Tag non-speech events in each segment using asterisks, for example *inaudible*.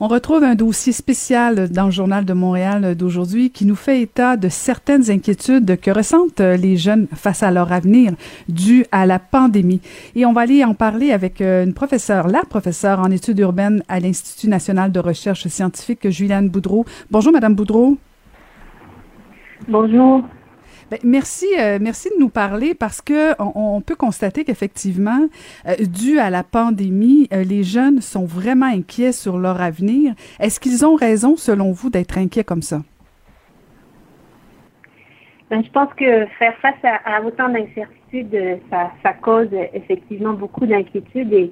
On retrouve un dossier spécial dans le Journal de Montréal d'aujourd'hui qui nous fait état de certaines inquiétudes que ressentent les jeunes face à leur avenir dû à la pandémie. Et on va aller en parler avec une professeure, la professeure en études urbaines à l'Institut national de recherche scientifique, Juliane Boudreau. Bonjour, Madame Boudreau. Bonjour. Ben, merci, euh, merci de nous parler parce que on, peut constater qu'effectivement, euh, dû à la pandémie, euh, les jeunes sont vraiment inquiets sur leur avenir. Est-ce qu'ils ont raison, selon vous, d'être inquiets comme ça? Ben, je pense que faire face à, autant d'incertitudes, ça, ça, cause effectivement beaucoup d'inquiétudes et,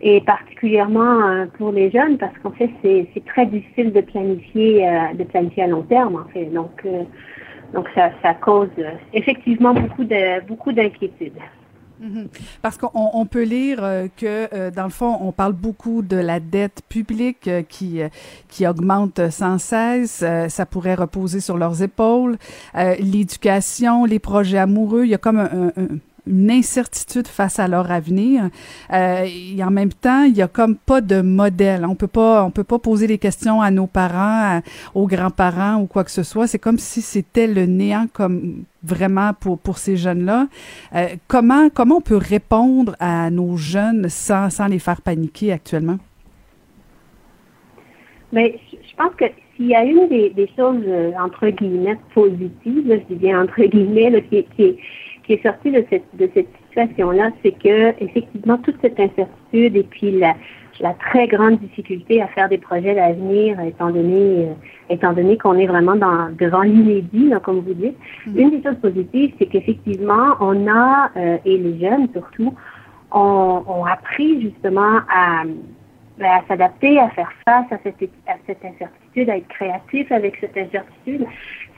et particulièrement pour les jeunes parce qu'en fait, c'est très difficile de planifier, de planifier à long terme, en fait. Donc, donc, ça, ça cause euh, effectivement beaucoup de beaucoup d'inquiétudes. Mhm. Parce qu'on peut lire euh, que, euh, dans le fond, on parle beaucoup de la dette publique qui, qui augmente sans cesse. ça pourrait reposer sur leurs épaules. L'éducation, les projets amoureux, il y a comme un, un une incertitude face à leur avenir. Euh, et en même temps, il y a comme pas de modèle. On peut pas, on peut pas poser des questions à nos parents, aux grands-parents ou quoi que ce soit. C'est comme si c'était le néant, comme vraiment pour pour ces jeunes-là. Euh, comment comment on peut répondre à nos jeunes sans sans les faire paniquer actuellement? Mais je pense que s'il y a une des, choses euh, entre guillemets positives, je dis bien entre guillemets, là, qui, qui, qui est sorti de cette, de cette situation-là, c'est que effectivement toute cette incertitude et puis la, la très grande difficulté à faire des projets d'avenir, étant donné, euh, étant donné qu'on est vraiment dans, devant l'inédit, comme vous dites. Mm-hmm. Une des choses positives, c'est qu'effectivement, on a, euh, et les jeunes surtout, ont, ont appris justement à, ben, à s'adapter, à faire face à cette, à cette incertitude, à être créatif avec cette incertitude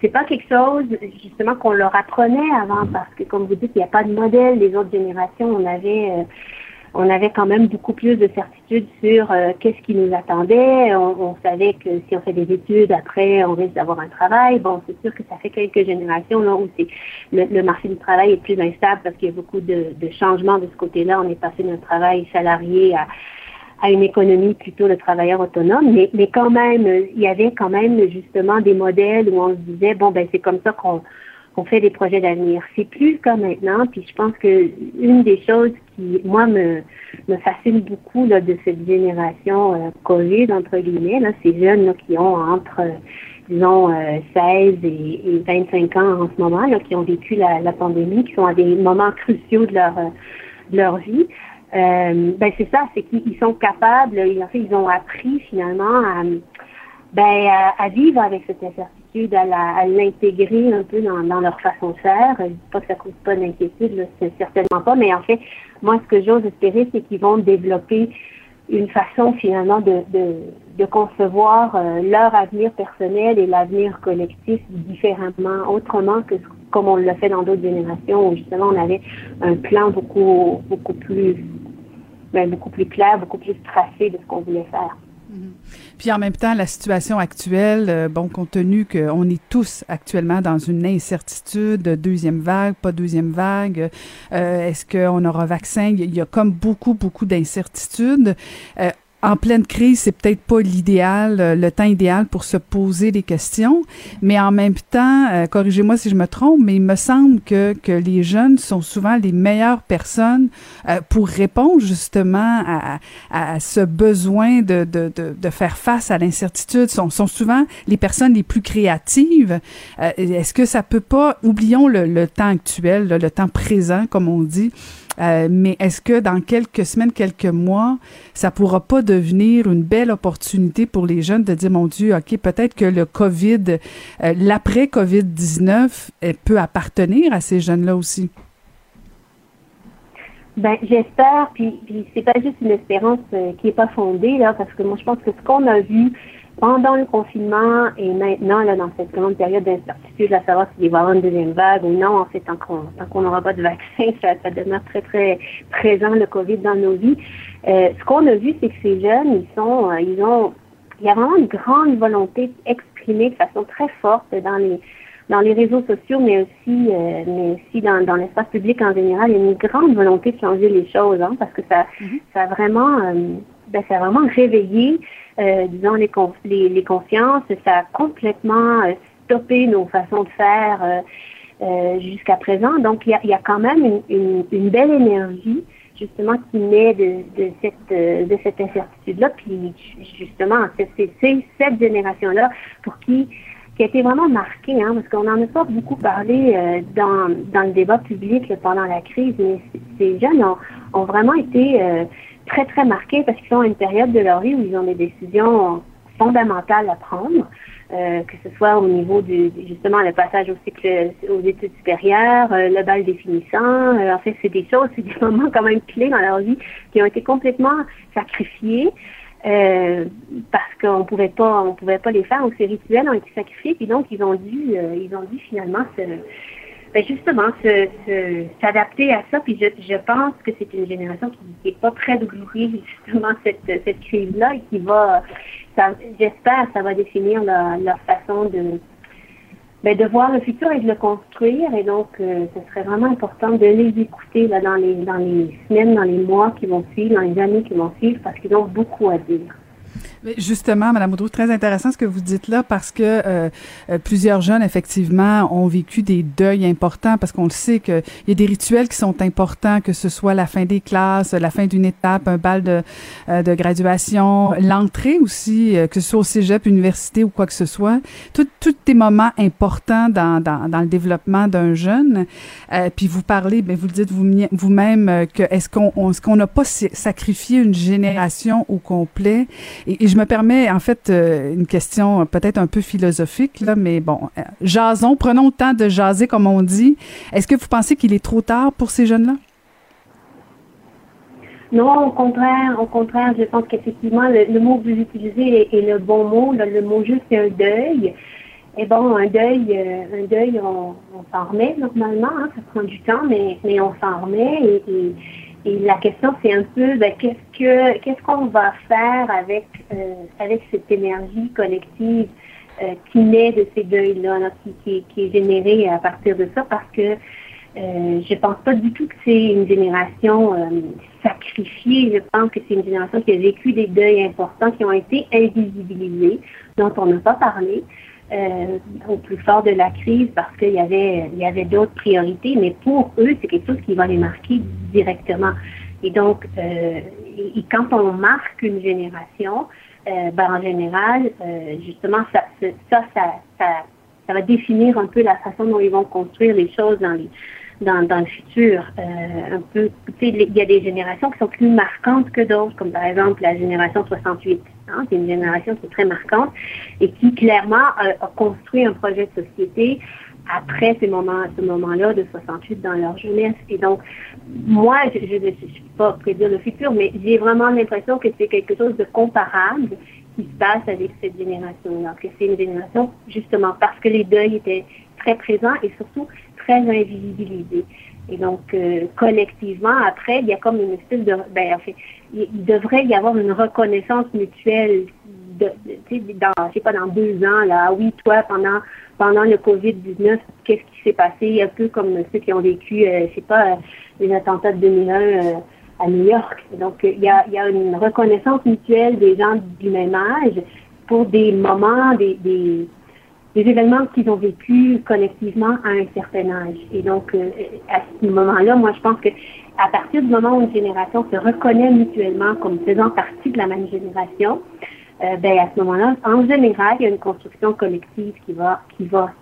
c'est pas quelque chose justement qu'on leur apprenait avant parce que comme vous dites, il n'y a pas de modèle. Les autres générations, on avait euh, on avait quand même beaucoup plus de certitude sur euh, qu'est-ce qui nous attendait. On, savait que si on fait des études, après, on risque d'avoir un travail. Bon, c'est sûr que ça fait quelques générations là, où c'est le, marché du travail est plus instable parce qu'il y a beaucoup de, de changements de ce côté-là. On est passé d'un travail salarié à à une économie plutôt de travailleurs autonomes, mais, mais quand même, il y avait quand même justement des modèles où on se disait, bon, ben c'est comme ça qu'on qu'on fait des projets d'avenir. C'est plus comme maintenant, puis je pense que une des choses qui, moi, me, me fascine beaucoup là, de cette génération euh, COVID, entre guillemets, là, ces jeunes là, qui ont entre, disons, 16 euh, et, et, 25 ans en ce moment, là, qui ont vécu la, la pandémie, qui sont à des moments cruciaux de leur, de leur vie. Euh, ben c'est ça, c'est qu'ils sont capables, ils, en fait, ils ont appris finalement à, ben, à, vivre avec cette incertitude, à l'intégrer un peu dans, dans, leur façon de faire. Je dis pas que ça cause pas d'inquiétude, certainement pas, mais en fait, moi, ce que j'ose espérer, c'est qu'ils vont développer une façon finalement de, de, de concevoir euh, leur avenir personnel et l'avenir collectif différemment, autrement que comme on l'a fait dans d'autres générations où justement on avait un plan beaucoup beaucoup plus ben, beaucoup plus clair, beaucoup plus tracé de ce qu'on voulait faire. Mm-hmm. Puis en même temps, la situation actuelle, euh, bon, compte tenu qu'on est tous actuellement dans une incertitude, deuxième vague, pas deuxième vague, euh, est-ce qu'on aura vaccin? Il y a comme beaucoup, beaucoup d'incertitudes. En pleine crise, c'est peut-être pas l'idéal, euh, le temps idéal pour se poser des questions, mais en même temps, euh, corrigez-moi si je me trompe, mais il me semble que, que les jeunes sont souvent les meilleures personnes euh, pour répondre justement à, à ce besoin de, de, de, de, faire face à l'incertitude, sont, sont souvent les personnes les plus créatives. Est-ce que ça peut pas, oublions le, le temps actuel, le temps présent, comme on dit, euh, mais est-ce que dans quelques semaines, quelques mois, ça pourra pas devenir une belle opportunité pour les jeunes de dire, mon Dieu, OK, peut-être que le COVID, euh, l'après-COVID-19 peut appartenir à ces jeunes-là aussi? Ben, j'espère, puis, puis c'est pas juste une espérance euh, qui est pas fondée, là, parce que moi, je pense que ce qu'on a vu pendant le confinement et maintenant, là, dans cette grande période d'incertitude, à savoir s'il va y avoir une deuxième vague ou non, en fait, tant qu'on n'aura pas de vaccin, *laughs* ça, ça, demeure très, très présent, le COVID, dans nos vies. Euh, ce qu'on a vu, c'est que ces jeunes, ils sont, euh, ils ont, il y a vraiment une grande volonté exprimée de façon très forte dans les, dans les réseaux sociaux, mais aussi, euh, mais aussi dans, dans l'espace public en général, il y a une grande volonté de changer les choses, hein, parce que ça, mm-hmm. ça a vraiment, ben, ça a vraiment réveillé, euh, disons, les, les, les, consciences, ça a complètement euh, stoppé nos façons de faire jusqu'à présent. Donc, il y a, y a quand même une, une, une belle énergie justement qui naît de, de cette de cette incertitude-là. Puis justement, c'est cette génération-là pour qui qui a été vraiment marqué, hein, parce qu'on n'en a pas beaucoup parlé euh, dans, dans le débat public pendant la crise, mais ces jeunes ont, ont vraiment été euh, très, très marqués parce qu'ils sont à une période de leur vie où ils ont des décisions fondamentales à prendre, euh, que ce soit au niveau du, justement, le passage au cycle, aux études supérieures, le bal définissant. en fait, c'est des choses, c'est des *laughs* moments quand même clés dans leur vie qui ont été complètement sacrifiés. Euh, parce qu'on pouvait pas, on pouvait pas les faire, ou ces rituels ont été sacrifiés, puis donc ils ont dû, euh, ils ont dû finalement se, ben justement s'adapter à ça. Puis je, pense que c'est une génération qui n'est pas prête d'oublier justement cette, cette crise-là et qui va, j'espère, ça va définir leur, leur façon de ben, de voir le futur et de le construire. Et donc, euh, ce serait vraiment important de les écouter là, dans, les, dans les semaines, dans les mois qui vont suivre, dans les années qui vont suivre, parce qu'ils ont beaucoup à dire. Justement, Madame Audreau, très intéressant ce que vous dites là parce que euh, euh, plusieurs jeunes effectivement ont vécu des deuils importants parce qu'on le sait qu'il y a des rituels qui sont importants, que ce soit la fin des classes, la fin d'une étape, un bal de, euh, de graduation, l'entrée aussi, que ce soit au cégep, université ou quoi que ce soit. Tous des moments importants dans, dans, dans le développement d'un jeune. puis vous parlez, ben vous le dites vous-même que est-ce qu'on est-ce qu'on n'a pas sacrifié une génération au complet? Et, je me permets, en fait, euh, une question peut-être un peu philosophique, là, mais bon, euh, jason, prenons le temps de jaser, comme on dit. Est-ce que vous pensez qu'il est trop tard pour ces jeunes-là? Non, au contraire, au contraire, je pense qu'effectivement, le, mot que vous utilisez est, le bon mot. le mot juste, c'est un deuil. Et bon, un deuil, euh, un deuil, on, s'en remet normalement, hein, ça prend du temps, mais, mais on s'en remet et la question, c'est un peu, ben, qu'est-ce que qu'est-ce qu'on va faire avec euh, avec cette énergie collective euh, qui naît de ces deuils-là, qui, qui, est générée à partir de ça, parce que euh, je pense pas du tout que c'est une génération euh, sacrifiée. Je pense que c'est une génération qui a vécu des deuils importants qui ont été invisibilisés, dont on n'a pas parlé euh, au plus fort de la crise parce qu'il y avait, il y avait d'autres priorités, mais pour eux, c'est quelque chose qui va les marquer directement. Et donc, euh, quand on marque une génération, euh, ben, en général, justement, ça, ça, ça, va définir un peu la façon dont ils vont construire les choses dans les, dans, dans le futur. Un peu, il y a des générations qui sont plus marquantes que d'autres, comme par exemple la génération 68. Hein, c'est une génération qui est très marquante et qui clairement a, construit un projet de société après ces moments, ce moment-là de 68 dans leur jeunesse. Et donc, moi, je ne suis pas prédire le futur, mais j'ai vraiment l'impression que c'est quelque chose de comparable qui se passe avec cette génération-là, que c'est une génération justement parce que les deuils étaient très présents et surtout très invisibilisés. Et donc, euh, collectivement, après, il y a comme une espèce de... Ben, en fait, il, devrait y avoir une reconnaissance mutuelle de, de dans, je sais pas, dans deux ans, là, ah oui, toi, pendant pendant le COVID-19, qu'est-ce qui s'est passé, un peu comme ceux qui ont vécu, euh, je sais pas, les attentats de 2001 euh, à New York. Donc, il y a, y a une reconnaissance mutuelle des gens du même âge pour des moments, des, des des événements qu'ils ont vécu collectivement à un certain âge. Et donc, euh, à ce moment-là, moi, je pense que à partir du moment où une génération se reconnaît mutuellement comme faisant partie de la même génération, euh, ben à ce moment-là, en général, il y a une construction collective qui va, qui va,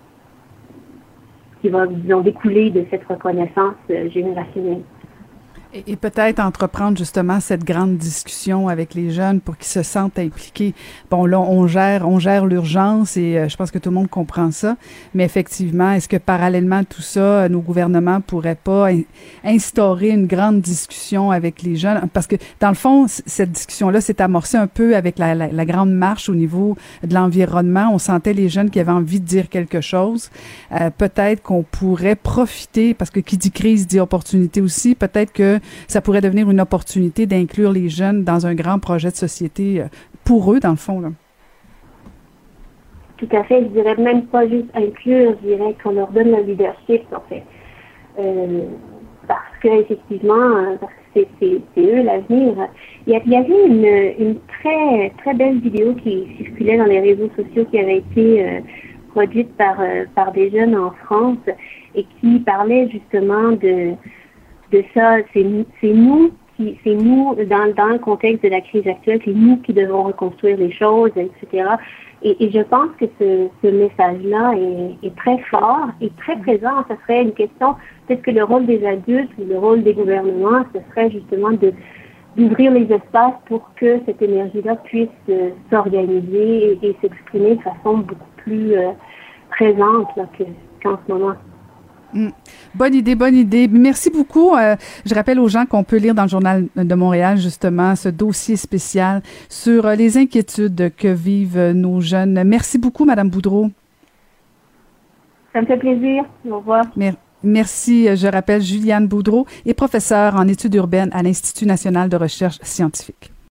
qui va, disons, découler de cette reconnaissance euh, générationnelle. Et, peut-être entreprendre justement cette grande discussion avec les jeunes pour qu'ils se sentent impliqués. Bon, là, on gère, on gère l'urgence et euh, je pense que tout le monde comprend ça. Mais effectivement, est-ce que parallèlement à tout ça, nos gouvernements pourraient pas instaurer une grande discussion avec les jeunes? Parce que dans le fond, cette discussion-là s'est amorcée un peu avec la, la, grande marche au niveau de l'environnement. On sentait les jeunes qui avaient envie de dire quelque chose. Euh, peut-être qu'on pourrait profiter, parce que qui dit crise dit opportunité aussi. Peut-être que ça pourrait devenir une opportunité d'inclure les jeunes dans un grand projet de société euh, pour eux, dans le fond. Tout à fait. Je dirais même pas juste inclure, je dirais qu'on leur donne le leadership, en fait. Euh, parce qu'effectivement, euh, parce que c'est eux l'avenir. Il y, avait une, une, très, très belle vidéo qui circulait dans les réseaux sociaux qui avait été produite par, par des jeunes en France et qui parlait justement de, de ça. C'est nous qui, c'est nous dans, dans le contexte de la crise actuelle, c'est nous qui devons reconstruire les choses, etc. Et, je pense que ce, ce message-là est, est, très fort et très présent. Ce serait une question, peut-être que le rôle des adultes ou le rôle des gouvernements, ce serait justement d'ouvrir les espaces pour que cette énergie-là puisse euh, s'organiser et, s'exprimer de façon beaucoup plus euh, présente qu'en ce moment. Mm. Bonne idée, bonne idée. Merci beaucoup. Euh, je rappelle aux gens qu'on peut lire dans le journal de Montréal justement ce dossier spécial sur euh, les inquiétudes que vivent nos jeunes. Merci beaucoup, Madame Boudreau. Ça me fait plaisir. Au revoir. Merci. Je rappelle Juliane Boudreau est professeure en études urbaines à l'Institut national de recherche scientifique.